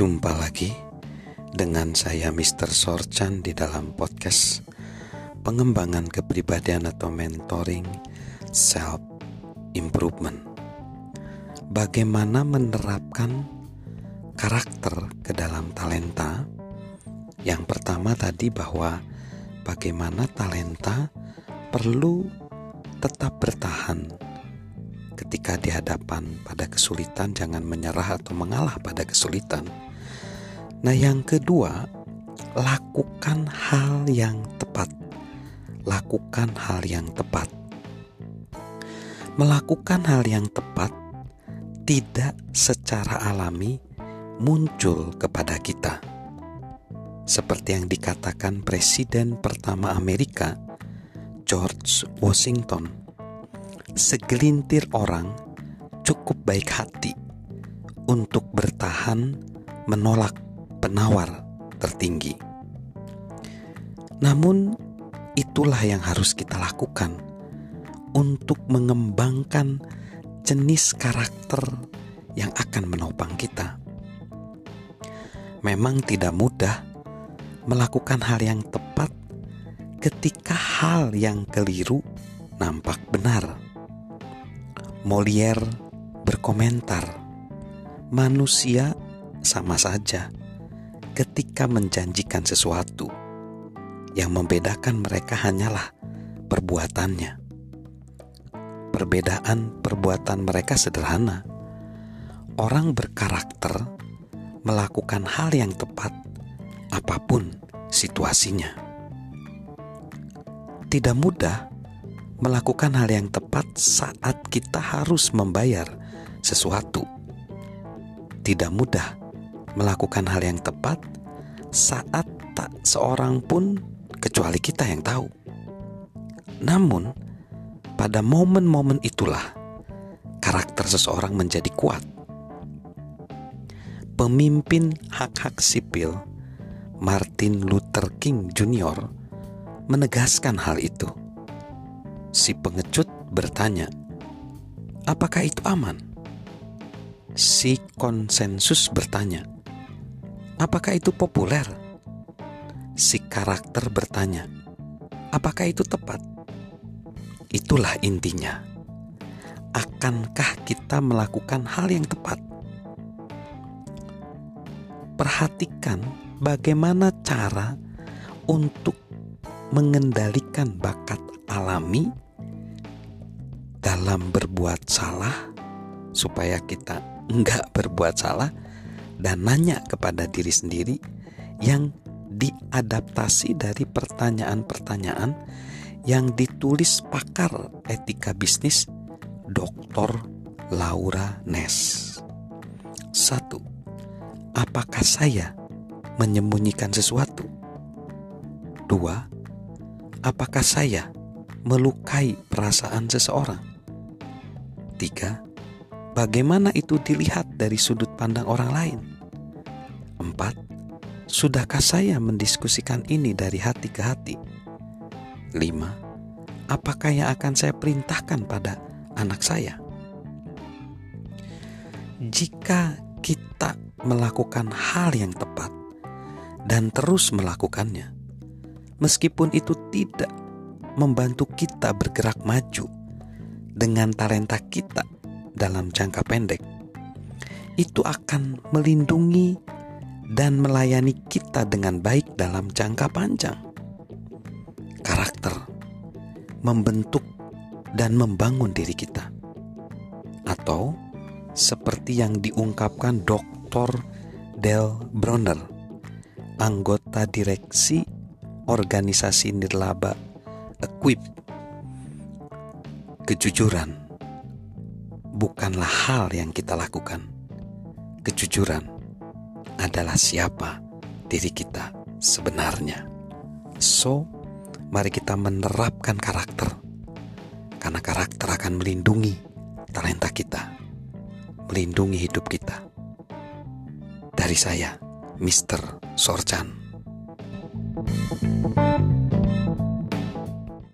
Jumpa lagi dengan saya Mr. Sorchan di dalam podcast pengembangan kepribadian atau mentoring self improvement. Bagaimana menerapkan karakter ke dalam talenta? Yang pertama tadi bahwa bagaimana talenta perlu tetap bertahan ketika di hadapan pada kesulitan jangan menyerah atau mengalah pada kesulitan. Nah, yang kedua, lakukan hal yang tepat. Lakukan hal yang tepat. Melakukan hal yang tepat tidak secara alami muncul kepada kita. Seperti yang dikatakan Presiden pertama Amerika, George Washington segelintir orang cukup baik hati untuk bertahan menolak penawar tertinggi. Namun, itulah yang harus kita lakukan untuk mengembangkan jenis karakter yang akan menopang kita. Memang tidak mudah melakukan hal yang tepat ketika hal yang keliru nampak benar. Molière berkomentar, manusia sama saja ketika menjanjikan sesuatu. Yang membedakan mereka hanyalah perbuatannya. Perbedaan perbuatan mereka sederhana. Orang berkarakter melakukan hal yang tepat apa pun situasinya. Tidak mudah melakukan hal yang tepat saat kita harus membayar sesuatu. Tidak mudah melakukan hal yang tepat saat tak seorang pun kecuali kita yang tahu. Namun, pada momen-momen itulah karakter seseorang menjadi kuat. Pemimpin hak-hak sipil Martin Luther King Jr. menegaskan hal itu Si pengecut bertanya, "Apakah itu aman?" Si konsensus bertanya, "Apakah itu populer?" Si karakter bertanya, "Apakah itu tepat?" Itulah intinya. Akankah kita melakukan hal yang tepat? Perhatikan bagaimana cara untuk mengendalikan bakat alami dalam berbuat salah supaya kita enggak berbuat salah dan nanya kepada diri sendiri yang diadaptasi dari pertanyaan-pertanyaan yang ditulis pakar etika bisnis Dr. Laura Ness. Satu, apakah saya menyembunyikan sesuatu? Dua, apakah saya melukai perasaan seseorang. Tiga, bagaimana itu dilihat dari sudut pandang orang lain? Empat, sudahkah saya mendiskusikan ini dari hati ke hati? Lima, apakah yang akan saya perintahkan pada anak saya? Jika kita melakukan hal yang tepat dan terus melakukannya, meskipun itu tidak membantu kita bergerak maju dengan talenta kita dalam jangka pendek, itu akan melindungi dan melayani kita dengan baik dalam jangka panjang. Karakter membentuk dan membangun diri kita, atau seperti yang diungkapkan Dr. Del Bronner, anggota direksi organisasi nirlaba equip kejujuran bukanlah hal yang kita lakukan. Kejujuran adalah siapa diri kita sebenarnya. So, mari kita menerapkan karakter. Karena karakter akan melindungi talenta kita. Melindungi hidup kita. Dari saya, Mr. Sorchan.